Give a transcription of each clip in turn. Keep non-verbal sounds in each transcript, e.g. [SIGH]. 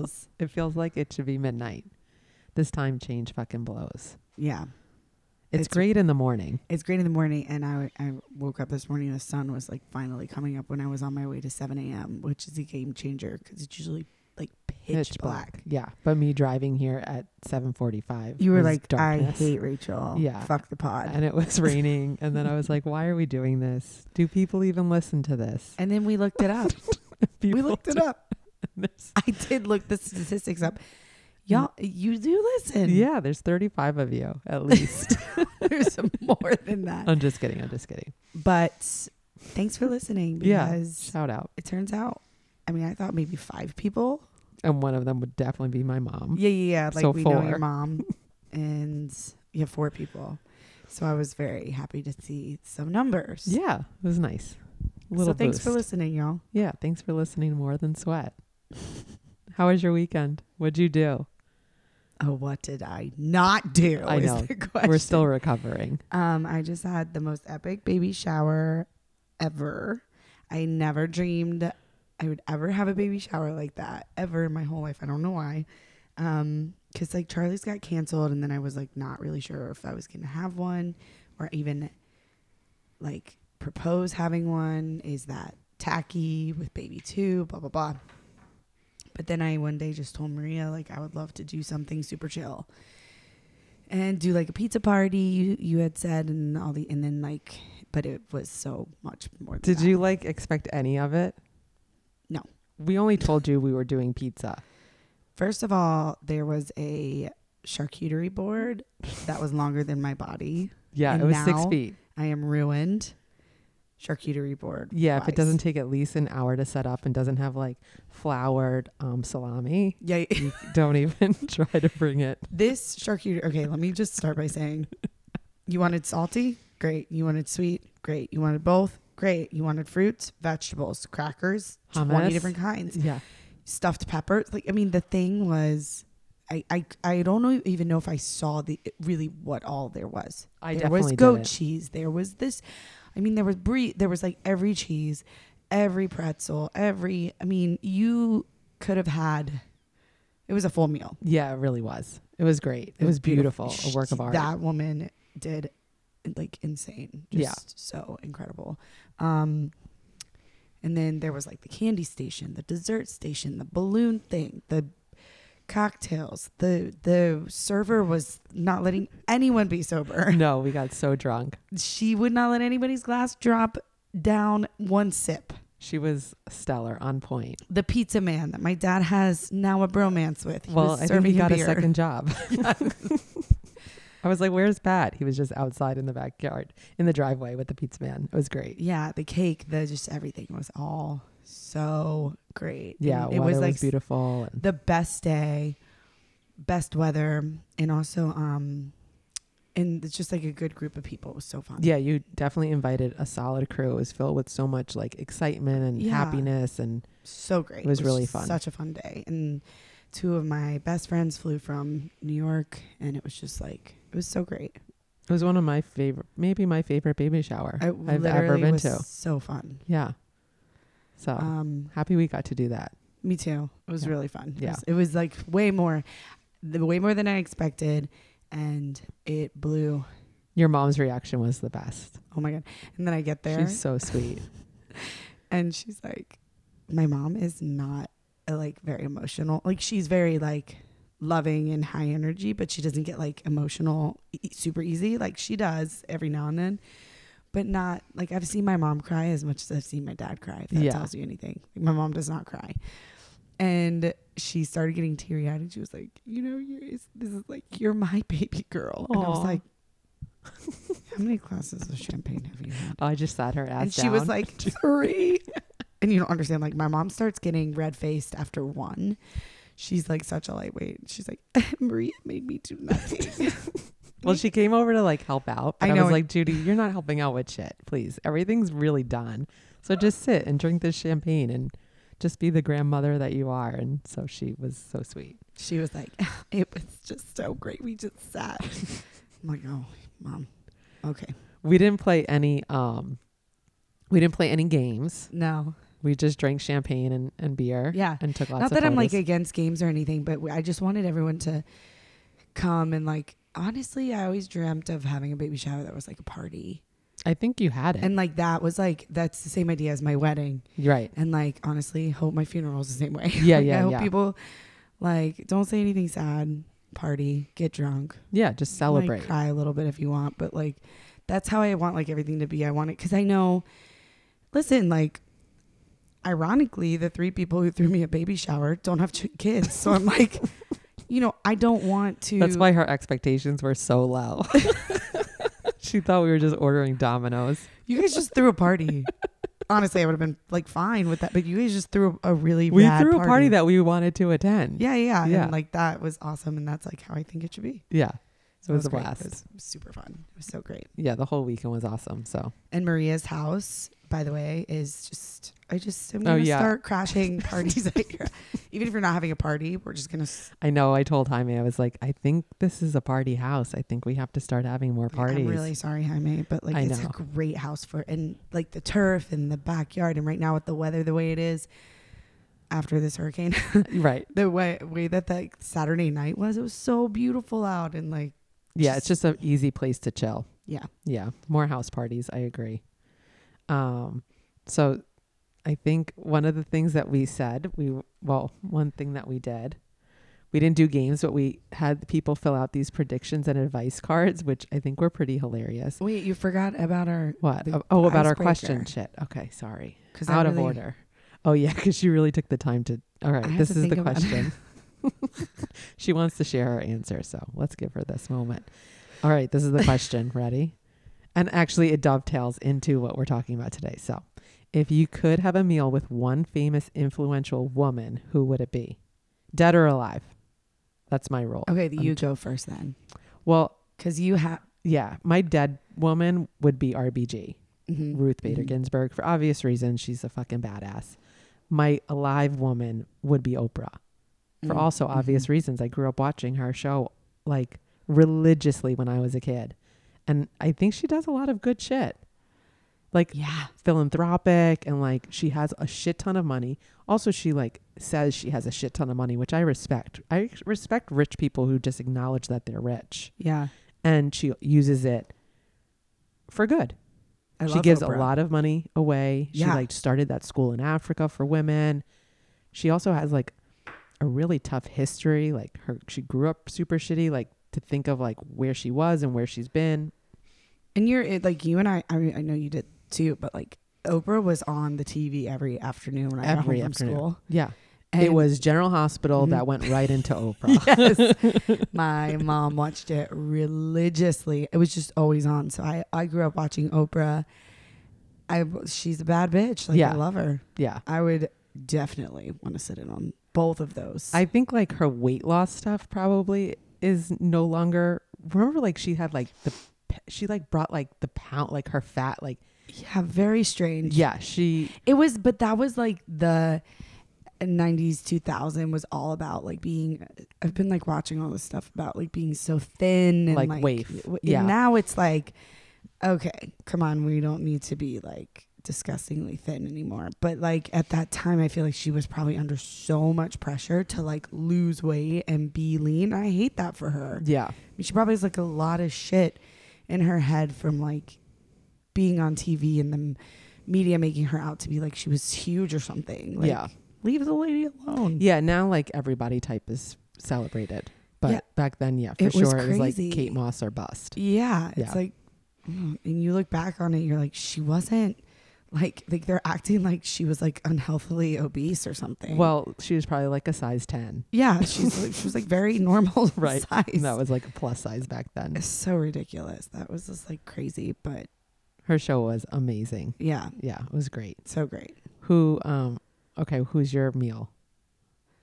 Feels It feels like it should be midnight. This time change fucking blows. yeah. It's, It's- great in the morning. It's great in the morning, and I I woke up this morning. The sun was like finally coming up when I was on my way to 7 a.m., which is a game changer because it's usually like pitch, black. Yeah, but me driving here at 7:45. You were like, darkness. I hate Rachel. Yeah. fuck the pod. and it was raining and then I was like, why are we doing this? Do people even listen to this? And then we looked it up. [LAUGHS] we looked it up. [LAUGHS] I did look the statistics up. Mm. Y'all, you do listen. Yeah, there's 35 of you at least. [LAUGHS] There's more than that. I'm just kidding. I'm just kidding. But thanks for listening Yeah. Shout out. it turns out, I mean, I thought maybe five people. And one of them would definitely be my mom. Yeah, yeah, yeah. Like So we know four. your [LAUGHS] mom, and you have four people. So I was very happy to see some numbers. Yeah, it was nice. A little So thanks for listening, y'all. Yeah, thanks for listening more than sweat. [LAUGHS] How was your weekend? What'd you do? Oh, what did I not do? I is know. the question. We're still recovering. Um, I just had the most epic baby shower ever. I never dreamed I would ever have a baby shower like that ever in my whole life. I don't know why. Um, cause like Charlie's got canceled, and then I was like not really sure if I was gonna have one or even like propose having one. Is that tacky with baby two? Blah blah blah. But then I one day just told Maria like I would love to do something super chill and do like a pizza party you you had said and all the and then like but it was so much more than Did that. you like expect any of it? No. We only told you we were doing pizza. first of all there was a charcuterie board that was longer than my body Yeah, And it was six feet. i am ruined charcuterie board Yeah, if it doesn't take at least an hour to set up and doesn't have like floured um, salami, yeah you don't even [LAUGHS] try to bring it. this charcuterie okay let me just start by saying you wanted salty great you wanted sweet great you wanted both great you wanted fruits vegetables crackers 20 different kinds Yeah. stuffed peppers. Like I mean, the thing was, I I I don't know even know if I saw the really what all there was. I there was goat didn't. cheese. There was this. I mean, there was brie. There was like every cheese, every pretzel, every. I mean, you could have had. It was a full meal. Yeah, it really was. It was great. It, was beautiful. A work of art. That woman did like insane. Just Yeah. so incredible. Um and then there was like the candy station, the dessert station, the balloon thing, the cocktails. The the server was not letting anyone be sober. [LAUGHS] no, we got so drunk. She would not let anybody's glass drop down one sip. She was stellar, on point. The pizza man that my dad has now a bromance with. He well, was I think he got a second job. [LAUGHS] I was like, "Where's Pat?" He was just outside in the backyard, in the driveway with the pizza man. It was great. yeah, the cake, the just everything was all so great. Yeah, it was like beautiful. The best day, best weather, and also um, and it's just like a good group of people. It was so fun. yeah, you definitely invited a solid crew. It was filled with so much like excitement and Yeah. happiness, and so great. It was really fun. Such a fun day, and two of my best friends flew from New York, and it was just like it was so great. it was one of my favorite, maybe my favorite baby shower It I've ever been was to. So fun. Yeah. So Um, happy we got to do that. Me too. It was Yeah. really fun. It Yeah. was, it was like way more, the way more than I expected, and it blew. Your mom's reaction was the best. Oh my god! And then I get there, She's so sweet. [LAUGHS] and she's like, "My mom is not uh, like very emotional. Like she's very like loving and high energy, but she doesn't get like emotional e- super easy. Like she does every now and then." But not like I've seen my mom cry as much as I've seen my dad cry. If that Yeah. tells you anything, like, my mom does not cry. and she started getting teary eyed and she was like, you know, you're, this is like you're my [LAUGHS] baby girl. And I was like, how many glasses of champagne have you had? Oh, I just sat her ass and she was like [LAUGHS] three. [LAUGHS] and you don't understand. Like my mom starts getting red faced after one. She's like such a lightweight. She's like Maria made me do nothing. Well, she came over to like help out. I I, was like, Judy, you're not helping out with shit. Please, everything's really done. So just sit and drink this champagne and just be the grandmother that you are. And so she was so sweet. she was like, [LAUGHS] it was just so great. We just sat. I'm like, oh, mom. Okay. We didn't play any. um We didn't play any games. No. We just drank champagne and, and beer. Yeah. And took lots Not of that I'm like against games or anything, but I just wanted everyone to come and like. Honestly, I always dreamt of having a baby shower that was like a party, I think you had it. and like that was like that's the same idea as my wedding. Right. And like honestly, hope my funeral is the same way. Yeah, [LAUGHS] Like, yeah, I hope yeah. people like don't say anything sad. Party, get drunk, Yeah, just celebrate. like, cry a little bit if you want, but like that's how I want like everything to be. I want it because I know. Listen, like ironically, the three people who threw me a baby shower don't have ch- kids, so I'm like, [LAUGHS] you know, I don't want to. That's why her expectations were so low. [LAUGHS] she thought we were just ordering Domino's. you guys just threw a party. Honestly, I would have been like fine with that, but you guys just threw a really We threw a party that we wanted to attend. yeah, yeah, Yeah. and like that was awesome, and that's like how I think it should be. Yeah. So It was a great. blast. It was super fun. It was so great. Yeah, the whole weekend was awesome. So And Maria's house, by the way, is just I just am Oh, gonna yeah. start crashing parties at your [LAUGHS] even if you're not having a party, we're just gonna s- I know I told Jaime, I was like, I think this is a party house. I think we have to start having more parties. I'm really sorry, Jaime, but like I it's know. a great house for and like the turf and the backyard and right now with the weather the way it is after this hurricane, [LAUGHS] right. the way way that that Saturday night was, it was so beautiful out and like Yeah, it's just an easy place to chill. yeah. Yeah, more house parties. I agree. Um, so I think one of the things that we said, we well, one thing that we did, we didn't do games, but we had people fill out these predictions and advice cards, which I think were pretty hilarious. Wait, you forgot about our What? the oh, about our question. Shit. Okay, sorry. because Out of order. Oh yeah, because you really took the time to. All right, I this is the question. [LAUGHS] [LAUGHS] she wants to share her answer, so let's give her this moment. All right, this is the question. Ready? And actually, it dovetails into what we're talking about today. So, if you could have a meal with one famous influential woman, who would it be? Dead or alive? That's my role. Okay, you t- go first then, Well, because you have yeah, my dead woman would be RBG. mhm, Ruth Bader mhm. Ginsburg for obvious reasons. She's a fucking badass. My alive woman would be Oprah for Mm, also obvious mhm. reasons. I grew up watching her show like religiously when I was a kid. And I think she does a lot of good shit. Like Yeah, philanthropic and like she has a shit ton of money. Also she like says she has a shit ton of money, which I respect. I respect rich people who just acknowledge that they're rich yeah. and she uses it for good I she gives Oprah. a lot of money away. She Yeah. like started that school in Africa for women. She also has like a really tough history. Like her she grew up super shitty. Like to think of like where she was and where she's been. And you're it, like you and I. I mean, I know you did too, but like Oprah was on the TV every afternoon when I got home from school. Yeah. And it was General Hospital that mm-hmm. went right into [LAUGHS] Oprah. yes. [LAUGHS] My mom watched it religiously. It was just always on. So I I grew up watching Oprah. I she's a bad bitch. Like Yeah. I love her. yeah. I would definitely want to sit in on both of those. I think like her weight loss stuff probably is no longer remember like she had like the she like brought like the pound like her fat like yeah, very strange. yeah she It was, but that was like the 90s 2000 was all about like being I've been like watching all this stuff about like being so thin and Like like, waif. Yeah. And now it's like okay, come on, we don't need to be like disgustingly thin anymore. But like at that time I feel like she was probably under so much pressure to like lose weight and be lean. I hate that for her. yeah I mean, she probably has like a lot of shit in her head from like being on TV and the media making her out to be like she was huge or something. Like, yeah leave the lady alone. Yeah, now like everybody type is celebrated. But Yeah. back then, yeah, for It was sure. It was like. Kate Moss or bust. Yeah, it's Yeah. like, mm, and you look back on it, you're like, she wasn't like like they're acting like she was like unhealthily obese or something. Well, she was probably like a size 10. yeah, she's like, she was like very [LAUGHS] normal Right. size. And that was like a plus size back then. It's so ridiculous. That was just like crazy, but Her show was amazing. yeah, Yeah, it was great. so great. Who, um, okay, who's your meal?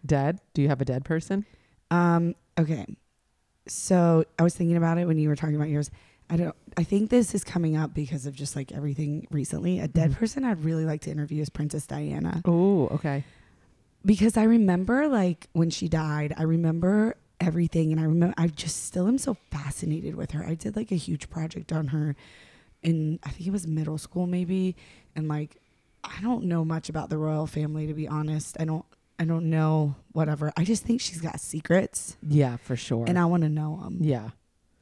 Dead? Do you have a dead person? Um, okay. So I was thinking about it when you were talking about yours. I don't I think this is coming up because of just like everything recently. A dead Mhm. person I'd really like to interview is Princess Diana. Oh, okay. Because I remember like when she died, I remember everything and I remember I just still am so fascinated with her. I did like a huge project on her in I think it was middle school maybe and like I don't know much about the royal family to be honest. I don't I don't know whatever. I just think she's got secrets Yeah, for sure. and I want to know them. yeah.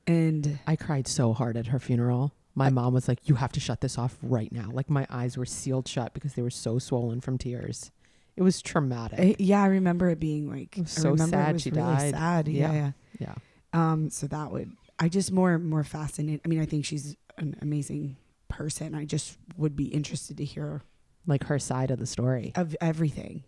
And I cried so hard at her funeral. My I- mom was like, "You have to shut this off right now." Like my eyes were sealed shut because they were so swollen from tears. It was traumatic. I- yeah, I remember it being like It so sad she really died. Sad. Yeah. Yeah. yeah. yeah. Um, so that would I just more more fascinated. I mean, I think she's an amazing person. I just would be interested to hear Like her side of the story. of everything.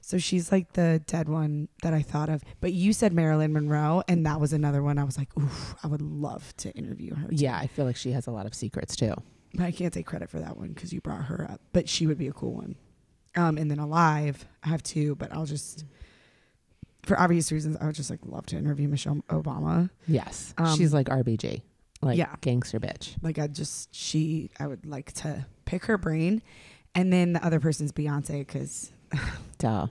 So she's like the dead one that I thought of. But you said Marilyn Monroe, and that was another one I was like, oof, I would love to interview her. Yeah, I feel like she has a lot of secrets too. But I can't take credit for that one because you brought her up. But she would be a cool one. Um, and then alive, I have two, but I'll just, for obvious reasons, I would just like love to interview Michelle Obama. Yes. Um, She's like RBG. Like yeah. gangster bitch. Like I just, she, I would like to pick her brain. And then the other person's Beyonce because [LAUGHS] Duh.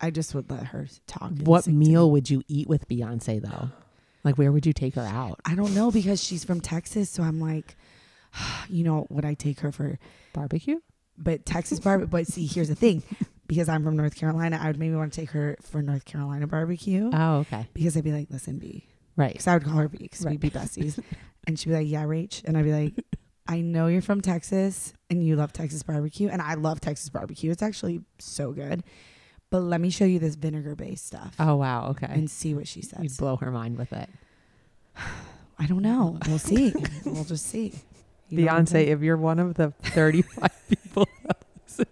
I just would let her talk. What sing to me. meal would you eat with Beyonce though? Like where would you take her out? I don't know because she's from Texas, so I'm like, [SIGHS] you know, would I take her for? Barbecue? But Texas barbecue. but see, here's the thing, because I'm from North Carolina, I would maybe want to take her for North Carolina barbecue Oh, okay. because I'd be like, listen, B, Right. because I would call her B because Right. we'd be besties, [LAUGHS] and she'd be like, yeah, Rach, and I'd be like. I know you're from Texas and you love Texas barbecue, and I love Texas barbecue. It's actually so good. But let me show you this vinegar based stuff Oh wow, okay. and see what she says. You'd blow her mind with it. I don't know. We'll [LAUGHS] see. we'll just see. You know what I'm Beyonce, if you're one of the 35 [LAUGHS] people that listen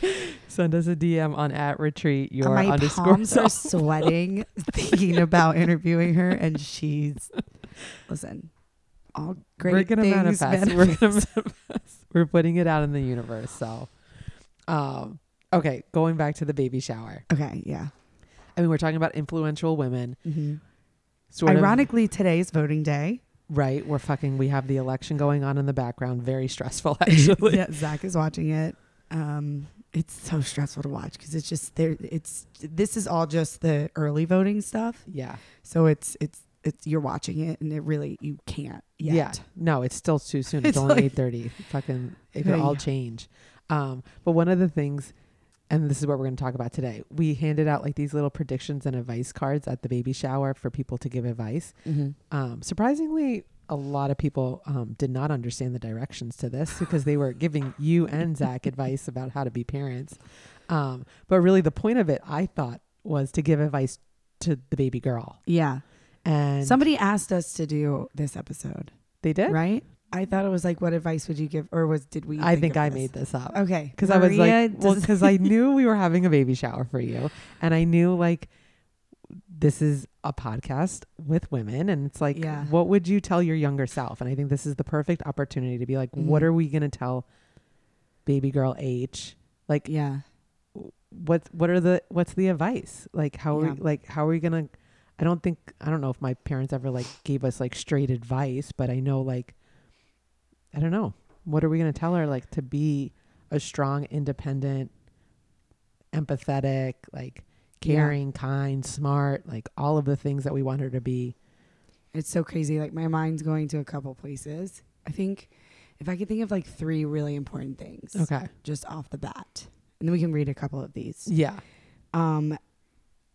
to- send us a DM on at retreat your my underscore palms are sweating [LAUGHS] thinking about interviewing her, and she's listen. All great We're gonna things manifest. We're gonna manifest. [LAUGHS] We're putting it out in the universe. So, um, okay, going back to the baby shower. Okay, yeah. I mean, we're talking about influential women. hmm Sort of Ironically, today's voting day. right. We're fucking. We have the election going on in the background. Very stressful, [LAUGHS] actually. yeah, Zach is watching it. Um, it's so stressful to watch because it's just there. It's this is all just the early voting stuff. yeah. So it's it's it's you're watching it, and it really you can't yet. Yeah. No, it's still too soon. [LAUGHS] It's, It's only like- eight thirty. Fucking it could Yeah. all change. Um, but one of the things and this is what we're going to talk about today. We handed out like these little predictions and advice cards at the baby shower for people to give advice. Mm-hmm. Um, surprisingly, a lot of people um, did not understand the directions to this because they were giving you and Zach [LAUGHS] advice about how to be parents. Um, but really, the point of it, I thought, was to give advice to the baby girl. Yeah. And Somebody asked us to do this episode, they did. right? I thought it was like, what advice would you give, or was did we? I think of I this? made this up. Okay, because I was like, well, because I [LAUGHS] knew we were having a baby shower for you, and I knew like this is a podcast with women, and it's like, Yeah. what would you tell your younger self? And I think this is the perfect opportunity to be like, what Mhm. are we gonna tell baby girl H? Like, yeah, what what are the what's the advice? Like, how are Yeah. we, like how are we gonna? I don't think I don't know if my parents ever like gave us like straight advice, but I know like I don't know. What are we gonna tell her like to be a strong, independent, empathetic, like Yeah. caring, kind, smart, like all of the things that we want her to be. it's so crazy. Like my mind's going to a couple places. I think if I could think of like three really important things, Okay. just off the bat, and then we can read a couple of these. Yeah. Um,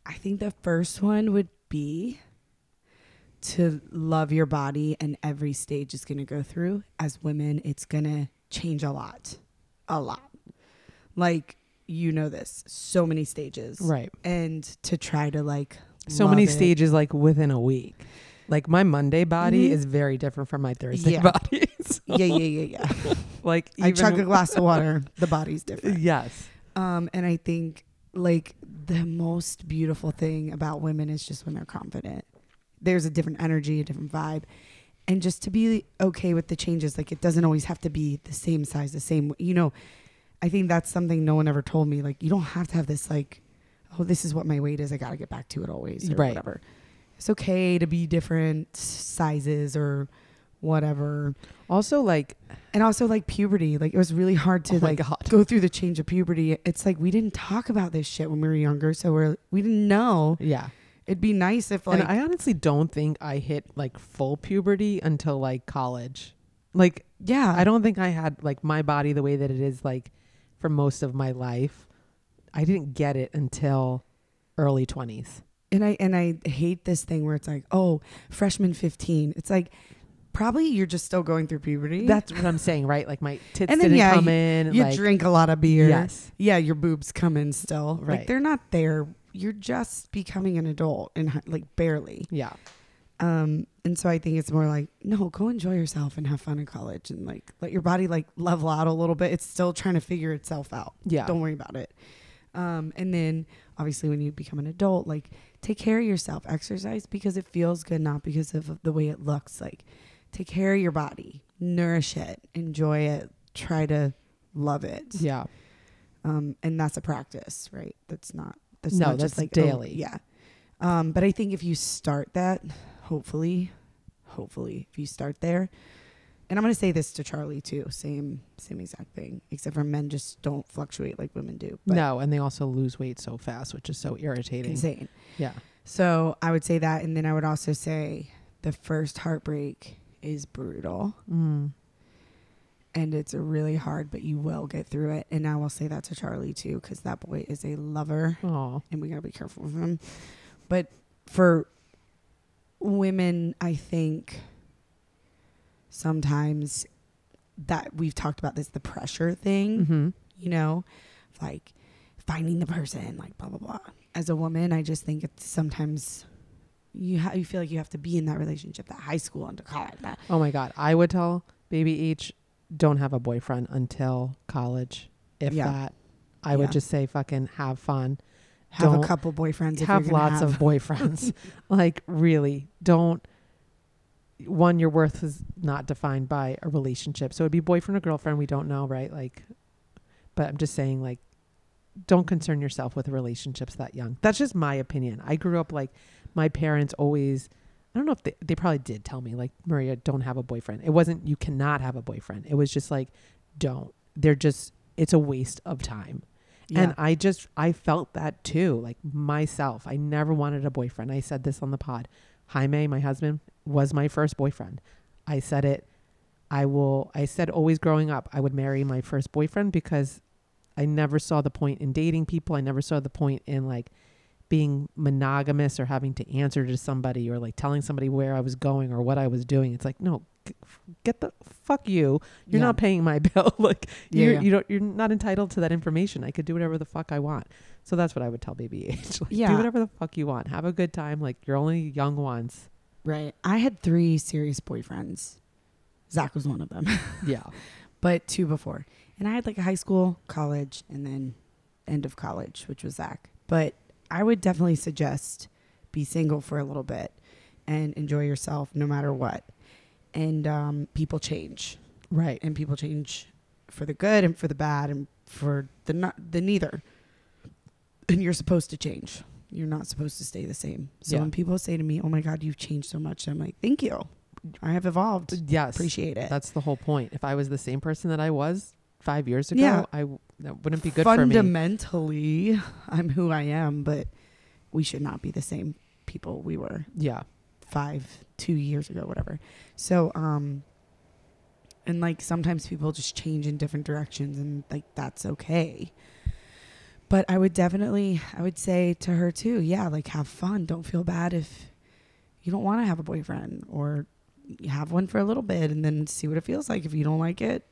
I think the first one would be to love your body and every stage is going to go through. As women, it's going to change a lot, a lot. Like you know this, so many stages, Right. and to try to like So many it. stages like within a week. Like my Monday body Mhm. is very different from my Thursday Yeah. body. [LAUGHS] So, Yeah, yeah, yeah, yeah. [LAUGHS] Like I chug a glass of water. The body's different. [LAUGHS] Yes. Um, and I think like the most beautiful thing about women is just when they're confident. There's a different energy, a different vibe. And just to be okay with the changes, like it doesn't always have to be the same size, the same, you know, I think that's something no one ever told me. Like you don't have to have this like, oh, this is what my weight is. I got to get back to it always or Right. whatever. It's okay to be different sizes or whatever. Also like And also like puberty, like it was really hard to oh like god. go through the change of puberty. It's like we didn't talk about this shit when we were younger, so we're we didn't know. Yeah. It'd be nice if like and I honestly don't think I hit like full puberty until like college. Like Yeah. I don't think I had like my body the way that it is like for most of my life. I didn't get it until early 20s. and I and I hate this thing where it's like, oh, freshman fifteen. It's like probably you're just still going through puberty. That's what I'm saying, right? Like my tits And then, didn't yeah, come in. you like, drink a lot of beer. Yes. Yeah, your boobs come in still. Right. Like they're not there. You're just becoming an adult and like barely. Yeah. Um, and so I think it's more like, no, go enjoy yourself and have fun in college and like let your body like level out a little bit. It's still trying to figure itself out. Yeah. Don't worry about it. Um, and then obviously when you become an adult, like take care of yourself, exercise because it feels good, not because of the way it looks. Like take care of your body, nourish it, enjoy it, try to love it. Yeah. Um, and that's a practice, right? That's not that's No, not that's just like oh, daily. yeah. Um, but I think if you start that, hopefully, hopefully, if you start there, and I'm gonna say this to Charlie too, same same exact thing, except for men just don't fluctuate like women do. But no, and they also lose weight so fast, which is so irritating. insane. Yeah. So I would say that, and then I would also say the first heartbreak is brutal. Mm. and it's really hard, but you will get through it. And I will say that to Charlie too, because that boy is a lover, Oh. and we gotta be careful with him. But for women, I think sometimes that we've talked about this the pressure thing, hmm you know, like finding the person, like blah blah blah. As a woman, I just think it's sometimes you ha- you feel like you have to be in that relationship, that high school into college. That Oh my God. I would tell baby H, don't have a boyfriend until college. If Yeah. that, I would just say fucking have fun. have Don't a couple boyfriends. Have lots have. of boyfriends. [LAUGHS] [LAUGHS] like really, don't. One, your worth is not defined by a relationship, so it'd be boyfriend or girlfriend. We don't know, right? Like, but I'm just saying, like, don't concern yourself with relationships that young. That's just my opinion. I grew up like my parents always. I don't know if they, they probably did tell me like Maria, don't have a boyfriend. It wasn't you cannot have a boyfriend. It was just like don't. They're just it's a waste of time. Yeah. And I just I felt that too, like myself. I never wanted a boyfriend. I said this on the pod. Jaime, my husband, was my first boyfriend. I said it. I will. I said always growing up, I would marry my first boyfriend because I never saw the point in dating people. I never saw the point in like being monogamous or having to answer to somebody or like telling somebody where I was going or what I was doing. It's like no, g- get the fuck you. You're Yeah. not paying my [LAUGHS] bill. like Yeah, you're yeah. you don't you're not entitled to that information. I could do whatever the fuck I want. So that's what I would tell baby [LAUGHS] H. Like, Yeah. do whatever the fuck you want. Have a good time. Like you're only young once. Right. I had three serious boyfriends. Zach was one of them, [LAUGHS] Yeah. but two before. And I had like a high school, college, and then end of college, which was Zach. But I would definitely suggest be single for a little bit and enjoy yourself no matter what. And um, people change, Right. and people change for the good and for the bad and for the not the neither. And you're supposed to change. You're not supposed to stay the same. So Yeah. when people say to me, "Oh my God, you've changed so much," I'm like, "Thank you. I have evolved. Yes. Appreciate it." That's the whole point. If I was the same person that I was five years ago, Yeah. I w- that wouldn't be good for me. Fundamentally, [LAUGHS] I'm who I am, but we should not be the same people we were Yeah. five, two years ago, whatever. So, um, and like sometimes people just change in different directions, and like that's okay. But I would definitely, I would say to her too, yeah, like have fun. Don't feel bad if you don't want to have a boyfriend, or you have one for a little bit and then see what it feels like. If you don't like it,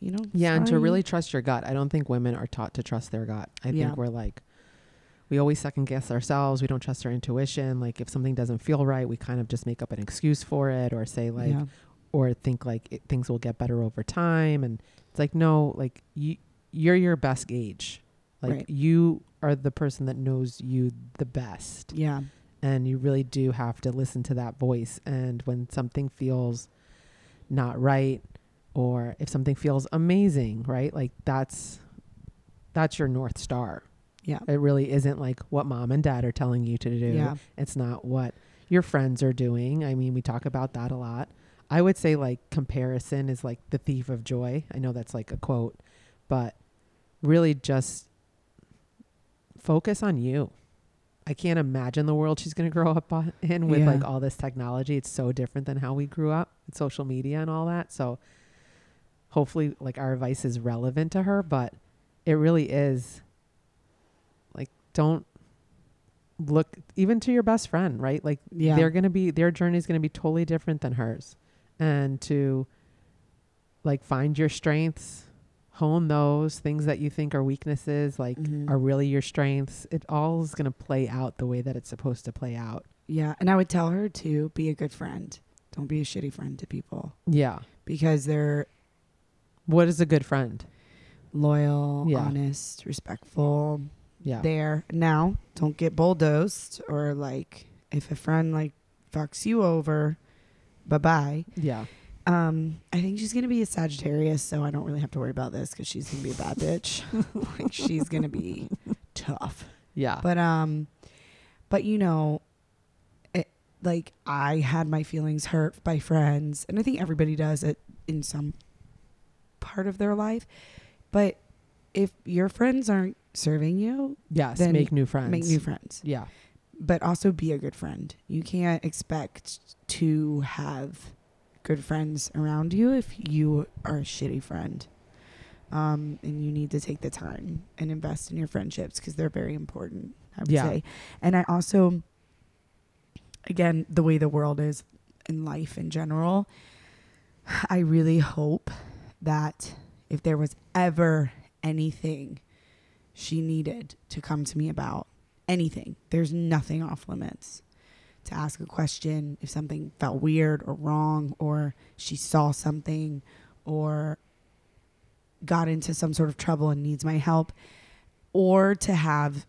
you know, Yeah, and to really trust your gut. I don't think women are taught to trust their gut. I Yeah. think we're like we always second guess ourselves. We don't trust our intuition. Like if something doesn't feel right, we kind of just make up an excuse for it or say like yeah. or think like it, things will get better over time and it's like no, like you you're your best gauge. Like Right. you are the person that knows you the best. yeah. and you really do have to listen to that voice and when something feels not right or if something feels amazing right like that's that's your north star Yeah. it really isn't like what mom and dad are telling you to do Yeah. it's not what your friends are doing i mean we talk about that a lot i would say like comparison is like the thief of joy i know that's like a quote but really just focus on you I can't imagine the world she's going to grow up on, in with Yeah. like all this technology. It's so different than how we grew up with social media and all that. So hopefully like our advice is relevant to her, but it really is like don't look even to your best friend, right? Like Yeah. they're going to be their journey is going to be totally different than hers. And to like find your strengths, hone those things that you think are weaknesses, like Mhm. are really your strengths. It all is going to play out the way that it's supposed to play out. yeah. And I would tell her to be a good friend. Don't be a shitty friend to people Yeah. because they're What is a good friend? loyal, Yeah. honest, respectful. Yeah. There. Now, don't get bulldozed or like if a friend like fucks you over, bye bye. yeah. Um, I think she's gonna be a Sagittarius, so I don't really have to worry about this because she's gonna be a bad bitch. [LAUGHS] like she's gonna be tough. Yeah. But um, but you know, it, like I had my feelings hurt by friends, and I think everybody does it in some part of their life. But if your friends aren't serving you, yes. Make new friends. make new friends. Yeah. But also be a good friend. You can't expect to have good friends around you if you are a shitty friend. Um, and you need to take the time and invest in your friendships because they're very important, I would Yeah. say. And I also, again, the way the world is in life in general, I really hope that if there was ever anything she needed to come to me about, anything, there's nothing off limits. To ask a question if something felt weird or wrong, or she saw something, or got into some sort of trouble and needs my help, or to have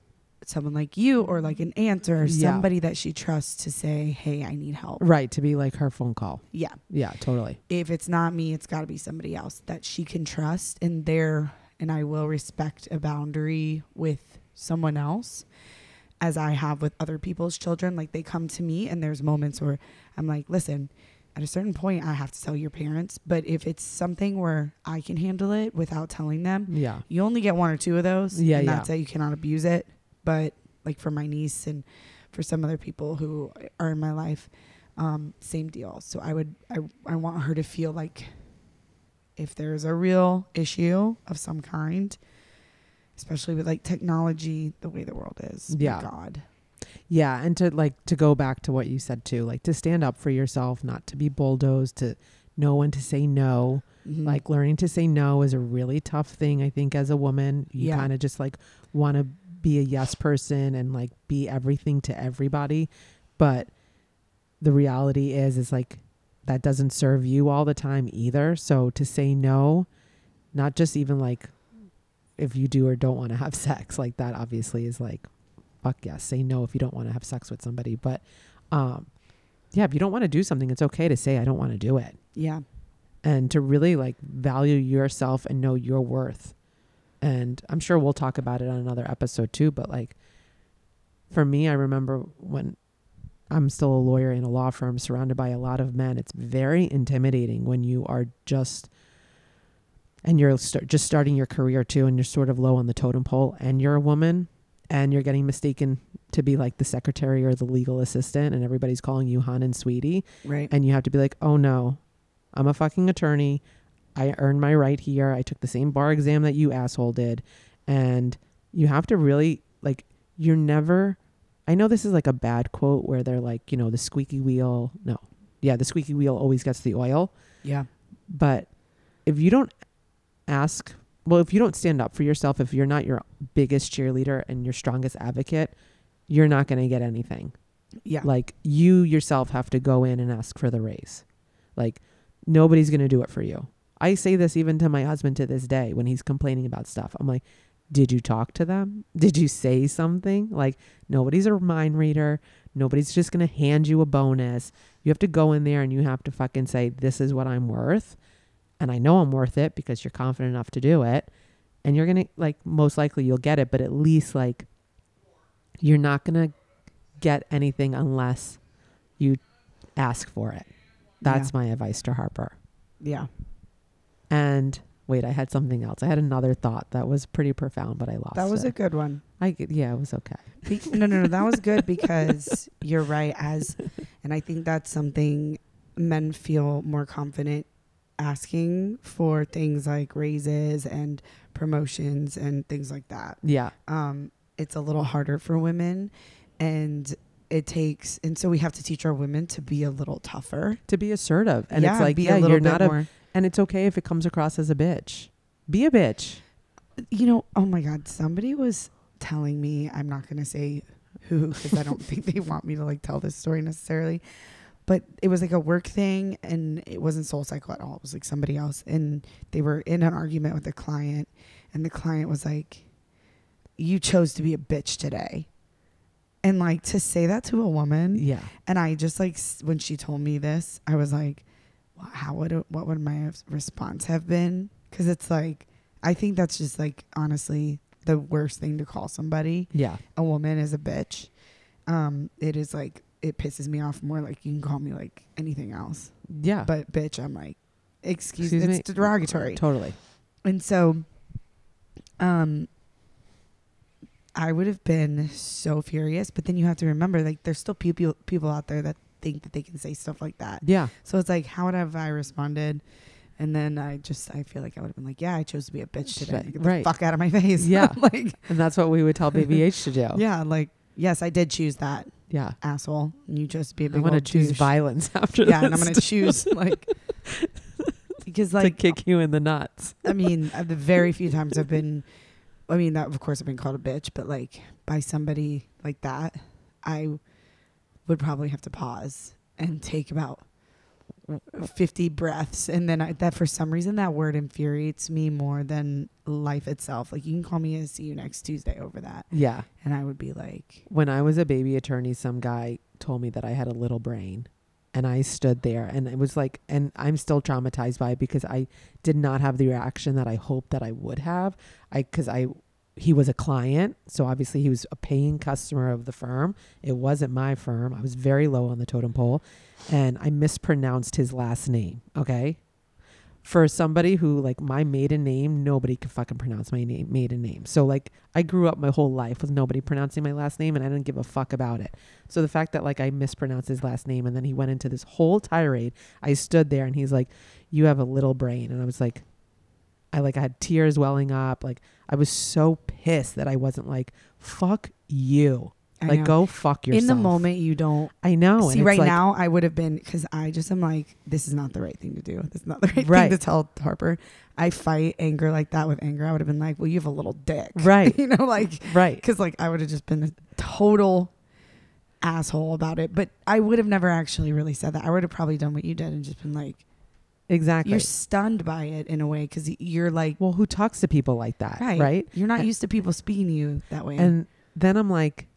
someone like you or like an aunt or Yeah. somebody that she trusts to say, Hey, I need help. Right. To be like her phone call. Yeah. Yeah. Totally. If it's not me, it's got to be somebody else that she can trust and there and I will respect a boundary with someone else as I have with other people's children. Like they come to me and there's moments where I'm like, listen, at a certain point I have to tell your parents, but if it's something where I can handle it without telling them, Yeah. you only get one or two of those. Yeah, and yeah. that's that you cannot abuse it. But like for my niece and for some other people who are in my life, um, same deal. So I would I I want her to feel like if there's a real issue of some kind, especially with like technology, the way the world is. Yeah. God. Yeah, and to like to go back to what you said too, like to stand up for yourself, not to be bulldozed, to know when to say no. Mhm. Like learning to say no is a really tough thing, I think, as a woman. You Yeah. kind of just like want to be a yes person and like be everything to everybody, but the reality is is like that doesn't serve you all the time either. So to say no, not just even like if you do or don't want to have [LAUGHS] sex, like that obviously is like fuck yes, say no if you don't want to have sex with somebody, but um yeah, if you don't want to do something, it's okay to say I don't want to do it yeah. and to really like value yourself and know your worth. And I'm sure we'll talk about it on another episode too, but like for me, I remember when I'm still a lawyer in a law firm surrounded by a lot of men, it's very intimidating when you are just and you're start, just starting your career too and you're sort of low on the totem pole and you're a woman and you're getting mistaken to be like the secretary or the legal assistant and everybody's calling you hon and sweetie Right. and you have to be like, oh no, I'm a fucking attorney. I earned my right here. I took the same bar exam that you asshole did. And you have to really, like, you're never, I know this is like a bad quote where they're like, you know, the squeaky wheel. No. Yeah, the squeaky wheel always gets the oil. yeah. But if you don't ask, well, if you don't stand up for yourself, if you're not your biggest cheerleader and your strongest advocate, you're not going to get anything. Yeah. Like you yourself have to go in and ask for the raise. Like nobody's going to do it for you. I say this even to my husband to this day when he's complaining about stuff. I'm like, did you talk to them? Did you say something? Like nobody's a mind reader. Nobody's just going to hand you a bonus. You have to go in there and you have to fucking say, this is what I'm worth. And I know I'm worth it because you're confident enough to do it. And you're going to, like, most likely you'll get it, but at least, like, you're not going to get anything unless you ask for it. That's my advice to Harper. Yeah. And Wait, I had something else. I had another thought that was pretty profound, but I lost That was it. a good one. I g- yeah, it was okay. Be- no, no, no. That was good because [LAUGHS] you're right. As, and I think that's something men feel more confident asking for things like raises and promotions and things like that. Yeah, Um, it's a little harder for women, and it takes, and so we have to teach our women to be a little tougher. to be assertive, and yeah, it's like be yeah, a little you're bit not a, more. And it's okay if it comes across as a bitch. Be a bitch. you know, oh my God, somebody was telling me, I'm not going to say who because I don't think they want me to like tell this story necessarily, but it was like a work thing and it wasn't Soul Cycle at all. It was like somebody else. And they were in an argument with a client, and the client was like, You chose to be a bitch today. And like to say that to a woman, Yeah, and I just like when she told me this, I was like, "Wha- "How would it, what would my response have been?" Because it's like I think that's just like honestly the worst thing to call somebody. yeah, A woman is a bitch. Um, it is like it pisses me off more. Like you can call me like anything else, yeah. but bitch, I'm like, excuse, Excuse it's me? derogatory. totally. And so, um, I would have been so furious. But then you have to remember, like, there's still people people out there that think that they can say stuff like that. Yeah, So it's like, how would have I responded? And then I just, I feel like I would have been like, yeah, I chose to be a bitch today. Get the right. fuck out of my face. Yeah. [LAUGHS] like, and that's what we would tell Baby [LAUGHS] H to do. yeah, like, yes, I did choose that yeah. asshole. And you to be a I'm big gonna choose douche. violence [LAUGHS] after Yeah, and I'm gonna choose like because like to kick you in the nuts. I mean, uh, the very few times I've been, I mean, that of course I've been called a bitch, but like by somebody like that, I would probably have to pause and take about 50 breaths. And then I, that for some reason, that word infuriates me more than life itself. Like you can call me and see you next Tuesday over that. Yeah. And I would be like, When I was a baby attorney, some guy told me that I had a little brain. And I stood there and it was like, and I'm still traumatized by it because I did not have the reaction that I hoped that I would have. I, cause I, he was a client. So obviously he was a paying customer of the firm. It wasn't my firm. I was very low on the totem pole and I mispronounced his last name. Okay. For somebody who like my maiden name, nobody could fucking pronounce my name, maiden name. So like I grew up my whole life with nobody pronouncing my last name and I didn't give a fuck about it. So the fact that like I mispronounced his last name and then he went into this whole tirade, I stood there and he's like, You have a little brain. And I was like, I like I had tears welling up. Like I was so pissed that I wasn't like, fuck you. I like know. go fuck yourself. in the moment, you don't I know. and see right like- now. I would have been because I just am like, this is not the right thing to do. This is not the right, Right. thing to tell Harper. I fight anger like that with anger. I would have been like, well, you have a little dick, [LAUGHS] Right. you know, like Right. because like I would have just been a total asshole about it. But I would have never actually really said that. I would have probably done what you did and just been like, Exactly. you're stunned by it in a way because you're like, well, who talks to people like that? right, Right. You're not And- used to people speaking to you that way. And then I'm like,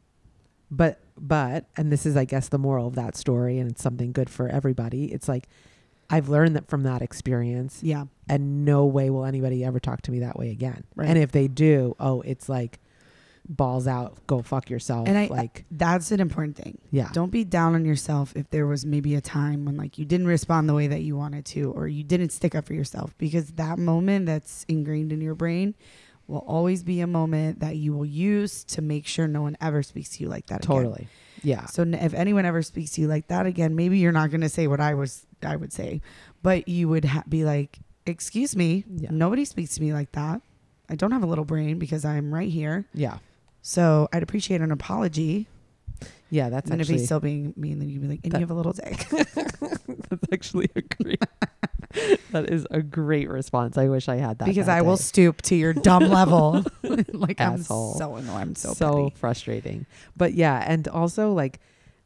but, but, and this is, I guess, the moral of that story, and it's something good for everybody. It's like, I've learned that from that experience, yeah, and no way will anybody ever talk to me that way again. Right. And if they do, oh, it's like balls out, go fuck yourself. And I- like, that's an important thing. yeah, Don't be down on yourself if there was maybe a time when like you didn't respond the way that you wanted to or you didn't stick up for yourself because that moment that's ingrained in your brain will always be a moment that you will use to make sure no one ever speaks to you like that again. totally. Yeah. So n- if anyone ever speaks to you like that again, maybe you're not going to say what I was I would say, but you would ha- be like, "Excuse me, Yeah. nobody speaks to me like that. I don't have a little brain because I'm right here. Yeah. So I'd appreciate an apology." Yeah. That's and if he's still being mean, then you'd be like, "And That- you have a little dick." [LAUGHS] that's actually a great, [LAUGHS] that is a great response. I wish I had that. because that I will stoop to your dumb level. [LAUGHS] like Asshole. I'm so annoyed. I'm so, so petty. frustrating. But yeah, and also like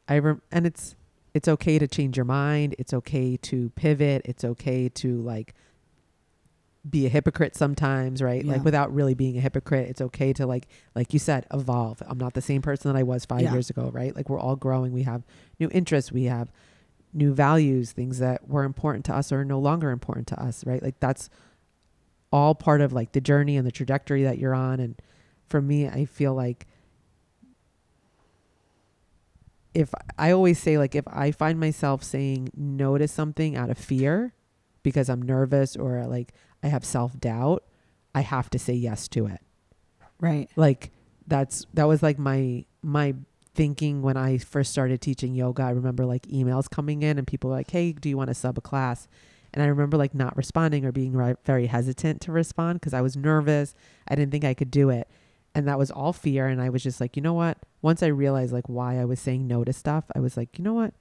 I rem- and it's it's okay to change your mind. It's okay to pivot. It's okay to like be a hypocrite sometimes, right? Yeah. Like without really being a hypocrite. It's okay to like like you said, evolve. I'm not the same person that I was 5 Yeah. years ago, right? Like we're all growing. We have new interests, we have new values, things that were important to us are no longer important to us, right? Like that's all part of like the journey and the trajectory that you're on and for me, I feel like if I always say like if I find myself saying no to something out of fear because I'm nervous or like I have self doubt, I have to say yes to it. Right. Like that's that was like my my thinking when I first started teaching yoga. I remember like emails coming in and people were like, "Hey, do you want to sub a class?" And I remember like not responding or being ri- very hesitant to respond because I was nervous. I didn't think I could do it. And that was all fear. And I was just like, you know what? Once I realized like why I was saying no to stuff, I was like, you know what?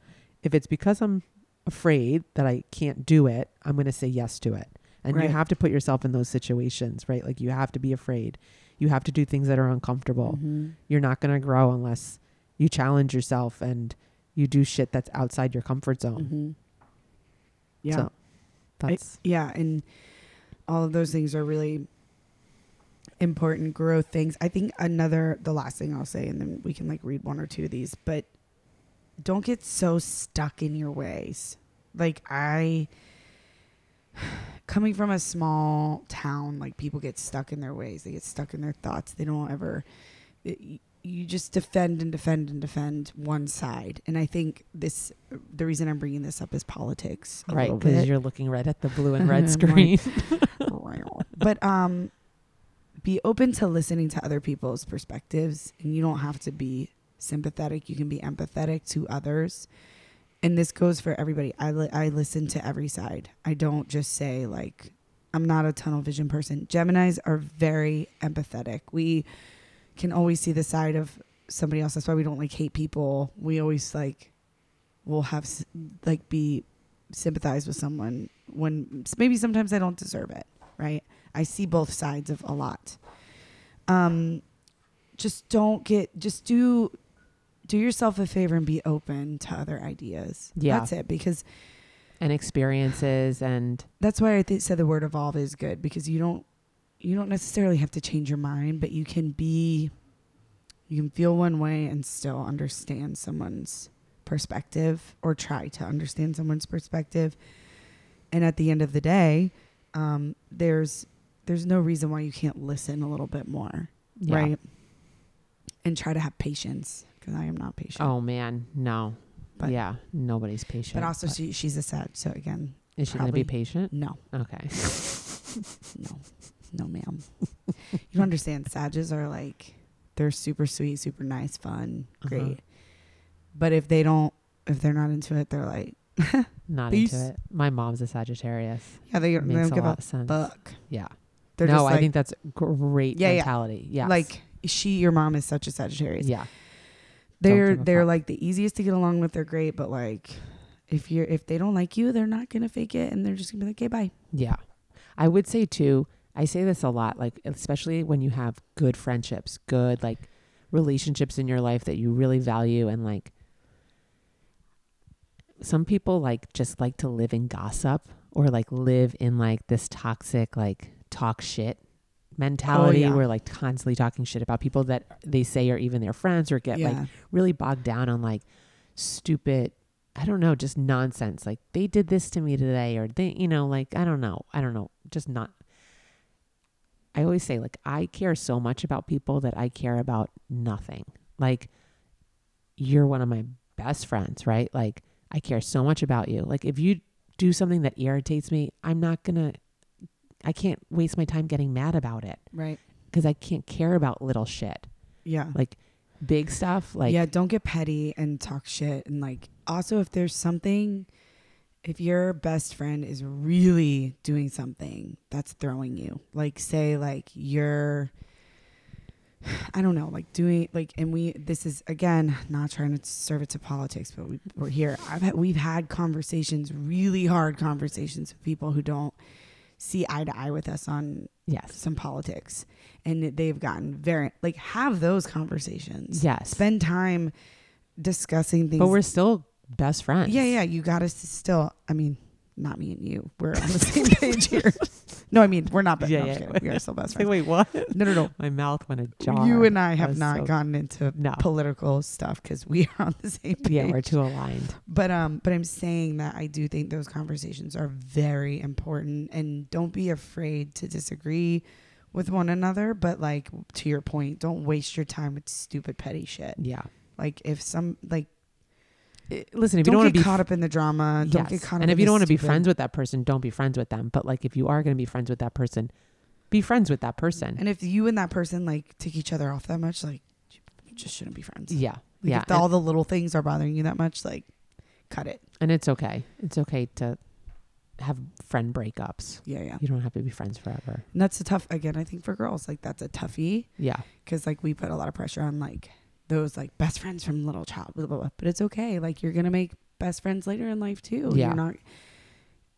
If it's because I'm afraid that I can't do it, I'm going to say yes to it. And Right. you have to put yourself in those situations, right? Like you have to be afraid. You have to do things that are uncomfortable. Mhm. You're not going to grow unless you challenge yourself and you do shit that's outside your comfort zone. Mhm. Yeah. So that's yeah, and all of those things are really important growth things. I think another the last thing I'll say and then we can like read one or two of these, but don't get so stuck in your ways. Like I coming from a small town, like people get stuck in their ways. They get stuck in their thoughts. They don't ever it, you just defend and defend and defend one side. And I think this the reason I'm bringing this up is politics. right because you're looking right at the blue and [LAUGHS] red screen. [LAUGHS] but um be open to listening to other people's perspectives and you don't have to be sympathetic you can be empathetic to others and this goes for everybody. I li- i listen to every side. I don't just say like i'm not a tunnel vision person. Geminis are very empathetic. We can always see the side of somebody else. That's why we don't like hate people. We always like will have like be sympathize with someone when maybe sometimes I don't deserve it, right? I see both sides of a lot. Um just don't get just do do yourself a favor and be open to other ideas. Yeah. That's it because and experiences and that's why I th- said the word evolve is good because you don't you don't necessarily have to change your mind, but you can be you can feel one way and still understand someone's perspective or try to understand someone's perspective. And at the end of the day, um, there's there's no reason why you can't listen a little bit more, yeah. right? And try to have patience because I am not patient. Oh man, no. But- yeah, nobody's patient. but also she, she's a Sag, so again, is she going to be patient? no, Okay. no, no, ma'am. you don't understand. Sages are like they're super sweet, super nice, fun, Uh-huh. great. But if they don't, if they're not into it, they're like, [LAUGHS] Not Peace. into it. My mom's a Sagittarius. yeah, they, they don't a give lot a sense. fuck. Yeah. They're no, I like, think that's great Yeah, mentality. Yeah. like she, your mom is such a Sagittarius. yeah. They're they're fuck. like the easiest to get along with. They're great, but like if you're if they don't like you, they're not gonna fake it, and they're just gonna be like, okay, bye. Yeah. I would say too, I say this a lot, like especially when you have good friendships, good like relationships in your life that you really value and like some people like just like to live in gossip or like live in like this toxic like talk shit mentality oh, yeah. where like constantly talking shit about people that they say are even their friends or get like really bogged down on like stupid I don't know, just nonsense. Like they did this to me today or they, you know, like I don't know. I don't know. Just not I always say like I care so much about people that I care about nothing. Like you're one of my best friends, right? Like I care so much about you. Like if you do something that irritates me, I'm not going to I can't waste my time getting mad about it right. because I can't care about little shit. Yeah. Like big stuff like yeah, don't get petty and talk shit. And like, also, if there's something, if your best friend is really doing something that's throwing you, like, say, like, you're, I don't know, like doing, like, and we, this is again, not trying to serve it to politics, but we, we're here. I've had, we've had conversations, really hard conversations with people who don't see eye to eye with us on yes. some politics and they've gotten very like have those conversations Yes. spend time discussing things But we're still best friends. yeah yeah you gotta still i mean not me and you we're on the same page here [LAUGHS] no i mean we're not best Yeah, no, yeah. we are still best [LAUGHS] friends wait, what? no no no My mouth went ajar. you and i have not so- gotten into No. political stuff because we are on the same page Yeah, we're too aligned. but um but i'm saying that i do think those conversations are very important and don't be afraid to disagree with one another but like to your point don't waste your time with stupid petty shit Yeah. like if some like Uh, listen, if you don't don't want get to be caught up in the drama. Don't yes. get caught up. and if you don't want to be friends with that person, don't be friends with them. But like, if you are going to be friends with that person, be friends with that person. and if you and that person like take each other off that much, like you just shouldn't be friends. yeah, Like, yeah, If all the little things are bothering you that much, like cut it. and, it's okay. It's okay to have friend breakups. Yeah, yeah. You don't have to be friends forever. And that's a tough. Again, I think for girls, like that's a toughie Yeah, because like we put a lot of pressure on like those like best friends from little child. Blah, blah, blah. But it's okay. Like you're gonna make best friends later in life too. Yeah. You're not.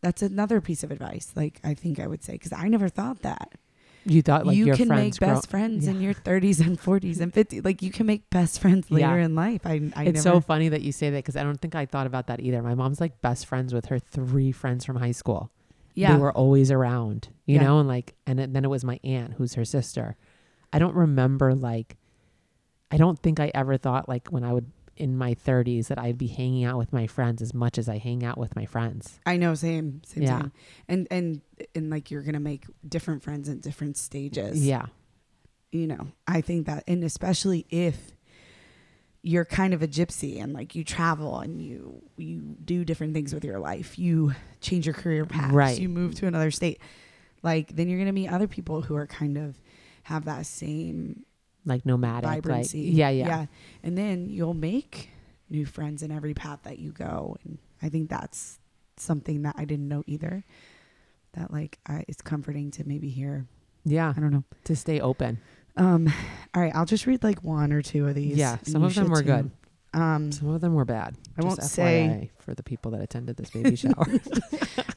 That's another piece of advice. Like I think I would say because I never thought that. you thought like you can make grow- best friends in your 30s and 40s and 50s. Like you can make best friends later Yeah. in life. I, I it's never. so funny that you say that because I don't think I thought about that either. My mom's like best friends with her three friends from high school. yeah. They were always around, you Yeah. know, and like, and then it was my aunt who's her sister. I don't remember like, I don't think I ever thought like when I would in my 30s that I'd be hanging out with my friends as much as I hang out with my friends. I know, same, same, Yeah. same. And and and like you're gonna make different friends at different stages. Yeah. You know, I think that, and especially if you're kind of a gypsy and like you travel and you you do different things with your life, you change your career paths, Right. You move to another state, like then you're gonna meet other people who are kind of have that same Like nomadic. vibrancy. Like, yeah, yeah. And then you'll make new friends in every path that you go. And I think that's something that I didn't know either. That like I, it's comforting to maybe hear. Yeah. I don't know. To stay open. Um, all right, I'll just read like one or two of these. Yeah. Some of them were too. good. Um, Some of them were bad. I won't Just say. For the people that attended this baby [LAUGHS] shower.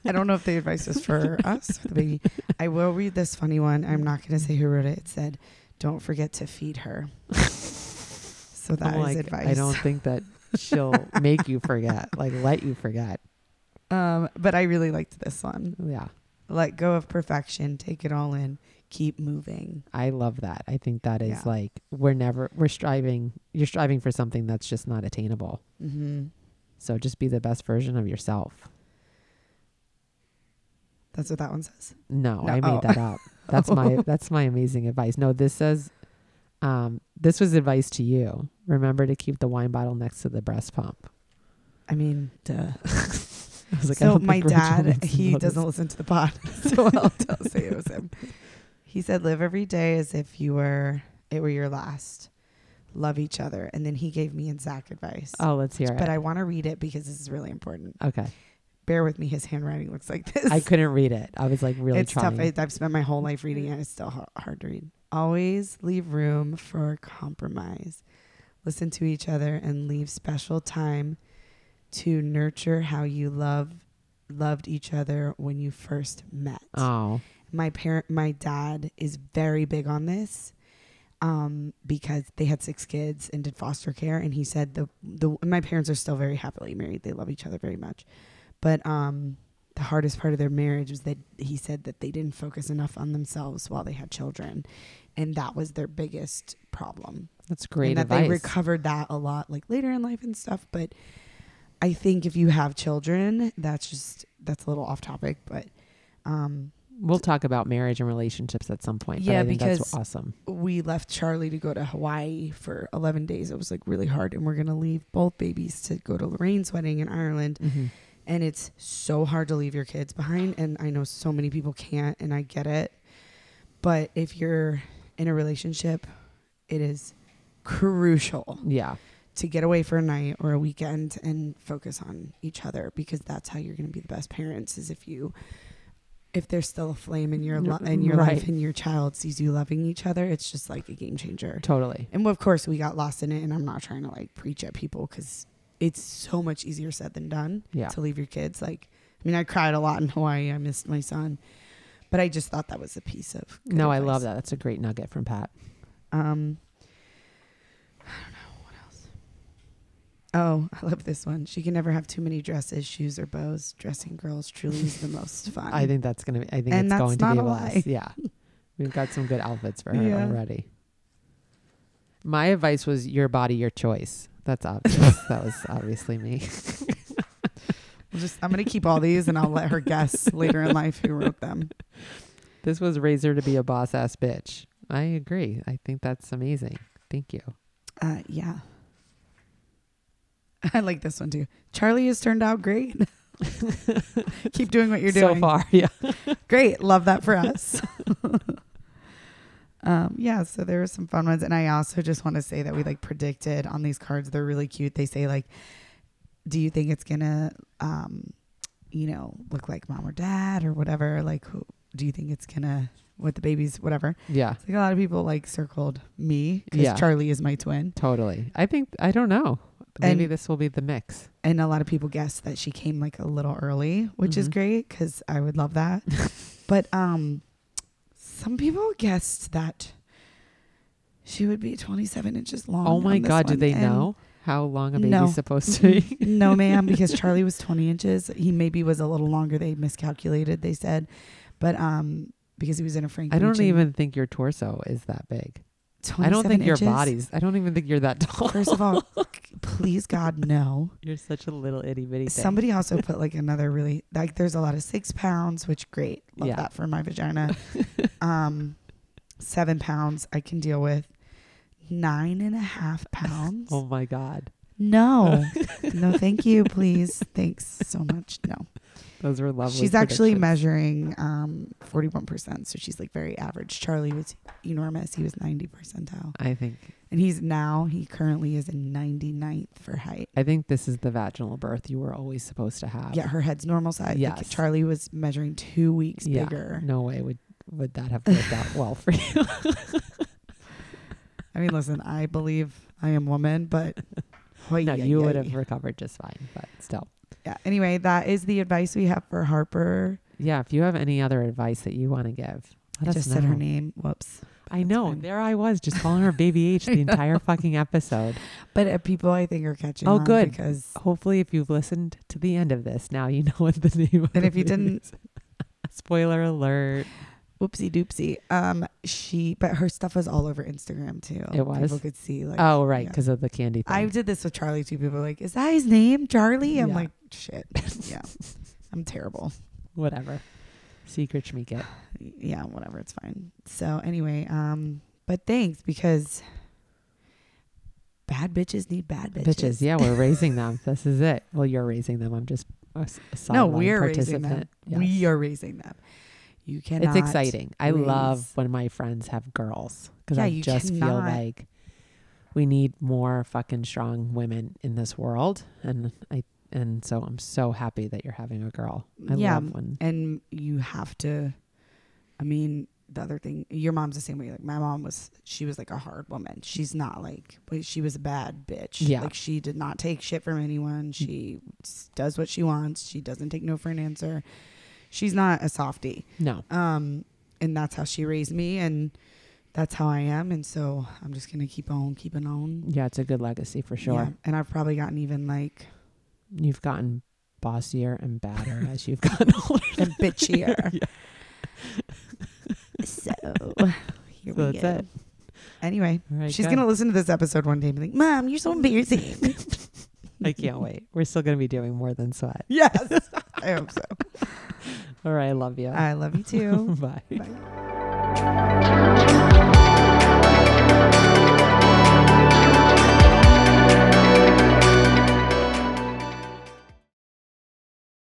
I don't know if the advice is for [LAUGHS] us or the baby. I will read this funny one. I'm not going to say who wrote it. It said, "Don't forget to feed her." so that is I'm like, advice. I don't think that she'll make you forget, like let you forget. Um, but I really liked this one. Yeah. let go of perfection, take it all in, keep moving. I love that. I think that is Yeah. like we're never we're striving you're striving for something that's just not attainable. Mm-hmm. So just be the best version of yourself. That's what that one says. No, No, I made oh. that up. That's my [LAUGHS] that's my amazing advice. No, this says um this was advice to you. Remember to keep the wine bottle next to the breast pump. I mean, duh. [LAUGHS] I was like, so my dad, he this. doesn't listen to the pod, [LAUGHS] so I'll tell, say it was him. He said, "Live every day as if you were it were your last. Love each other." And then he gave me and Zach advice. Oh, let's hear but it. But I want to read it because this is really important. okay. Bear with me; his handwriting looks like this. I couldn't read it. I was like really it's trying. tough. I, I've spent my whole life reading it. It's still har- hard to read. Always leave room for compromise. Listen to each other and leave special time to nurture how you love loved each other when you first met. oh. My parent, my dad is very big on this. Um, because they had six kids and did foster care, and he said the the my parents are still very happily married. They love each other very much, but um, the hardest part of their marriage was that he said that they didn't focus enough on themselves while they had children, and that was their biggest problem. That's great and that advice. they recovered that a lot, like later in life and stuff. But I think if you have children, that's just that's a little off topic, but um, We'll talk about marriage and relationships at some point. but Yeah, I think that's because- awesome. we left Charlie to go to Hawaii for 11 days. It was like really hard, and we're gonna leave both babies to go to Lorraine's wedding in Ireland. Mm-hmm. And it's so hard to leave your kids behind and i know so many people can't and i get it but if you're in a relationship it is crucial Yeah. to get away for a night or a weekend and focus on each other because that's how you're going to be the best parents is if you if there's still a flame in your lo- in your Right. life and your child sees you loving each other it's just like a game changer Totally. and of course we got lost in it and i'm not trying to like preach at people because it's so much easier said than done Yeah. to leave your kids. Like, I mean, I cried a lot in Hawaii. I missed my son, but I just thought that was a piece of. good No, I love that. That's a great nugget from Pat. Um, I don't know what else. Oh, I love this one. She can never have too many dresses, shoes, or bows. Dressing girls truly is the most [LAUGHS] fun. I think that's gonna be. I think And it's going to be a lie. Yeah, we've got some good outfits for her [LAUGHS] Yeah. already. My advice was your body, your choice. That's obvious. that was obviously me. [LAUGHS] We'll just I'm gonna keep all these, and I'll let her guess later in life who wrote them. This was her to be a boss ass bitch. I agree. I think that's amazing. Thank you. Uh, yeah. [LAUGHS] I like this one too. Charlie has turned out great. [LAUGHS] Keep doing what you're doing. so far. Yeah. Great. Love that for us. Um, yeah, so there were some fun ones. And I also just want to say that we like predicted on these cards, they're really cute. They say like, do you think it's gonna um, you know, look like mom or dad or whatever? Like who do you think it's gonna with the babies, whatever? Yeah. It's like a lot of people like circled me because Yeah. Charlie is my twin. Totally. I think I don't know. Maybe And- this will be the mix. And a lot of people guessed that she came like a little early, which is Mhm. great because I would love that. [LAUGHS] but um, some people guessed that she would be 27 inches long. Oh my god, do they and know how long a baby's No. supposed to be? [LAUGHS] no, ma'am, because [LAUGHS] Charlie was 20 inches. He maybe was a little longer. They miscalculated, they said. But um, because he was in a Frank I don't Lucci- even think your torso is that big. I don't think inches? your body's. I don't even think you're that [LAUGHS] tall. First of all, please God, no. you're such a little itty bitty. Somebody [LAUGHS] also put like another really like there's a lot of six pounds, which great. Love Yeah. that for my vagina. [LAUGHS] um seven pounds I can deal with. Nine and a half pounds. Oh my god, No. [LAUGHS] no, thank you, please. Thanks so much. No. those were lovely. she's actually measuring um forty one percent, so she's like very average. Charlie was enormous. He was ninety percentile. I think. And he's now he currently is in 99th for height. I think this is the vaginal birth you were always supposed to have. Yeah, her head's normal size. Like, Yes. Charlie was measuring two weeks Yeah. bigger. No way would would that have worked out well for you. [LAUGHS] I mean, listen, I believe I am woman, but [LAUGHS] Hoy, no, yay, you would yay. have recovered just fine, but still. Yeah. Anyway, that is the advice we have for Harper. Yeah, if you have any other advice that you want to give, I just know. said her name. Whoops. I know. fine. There I was, just calling her Baby H the [LAUGHS] entire fucking episode. But uh, people, I think, are catching Oh, good. because. Hopefully, if you've listened to the end of this, now you [LAUGHS] know what the name. Of And if you didn't- is. [LAUGHS] spoiler alert. Whoopsie doopsie. Um, she, but her stuff was all over Instagram too. It was? People could see like. Oh, right, yeah. because of the candy thing. I did this with Charlie too. People were like, "Is that his name, Charlie?" I'm Yeah. like, "Shit, yeah, I'm terrible." Whatever. Secret schmeek [SIGHS] yeah, whatever, it's fine. So anyway, um, but thanks because bad bitches need bad bitches. Bitches. Yeah, we're raising them. [LAUGHS] This is it. Well, you're raising them. I'm just a, no, we're raising them. Yes. We are raising them. You cannot. It's exciting. I love when my friends have girls because Yeah, I just feel like we need more fucking strong women in this world, and I and so I'm so happy that you're having a girl. I Yeah, love when and you have to. I mean, the other thing, your mom's the same way. Like my mom was, she was like a hard woman. She's not like, she was a bad bitch. Yeah. like she did not take shit from anyone. She does what she wants. She doesn't take no for an answer. She's not a softie. no. Um, and that's how she raised me, and that's how I am. And so I'm just gonna keep on keeping on. Yeah, it's a good legacy for sure. Yeah. And I've probably gotten even like You've gotten bossier and badder [LAUGHS] as you've gotten [LAUGHS] older. and bitchier. [LAUGHS] So here So we go. it. Anyway, right, she's good. gonna listen to this episode one day and be like, "Mom, you're so embarrassing." I can't wait. We're still gonna be doing more than sweat. yes, I hope so. All right, I love you. I love you too. Bye. Bye.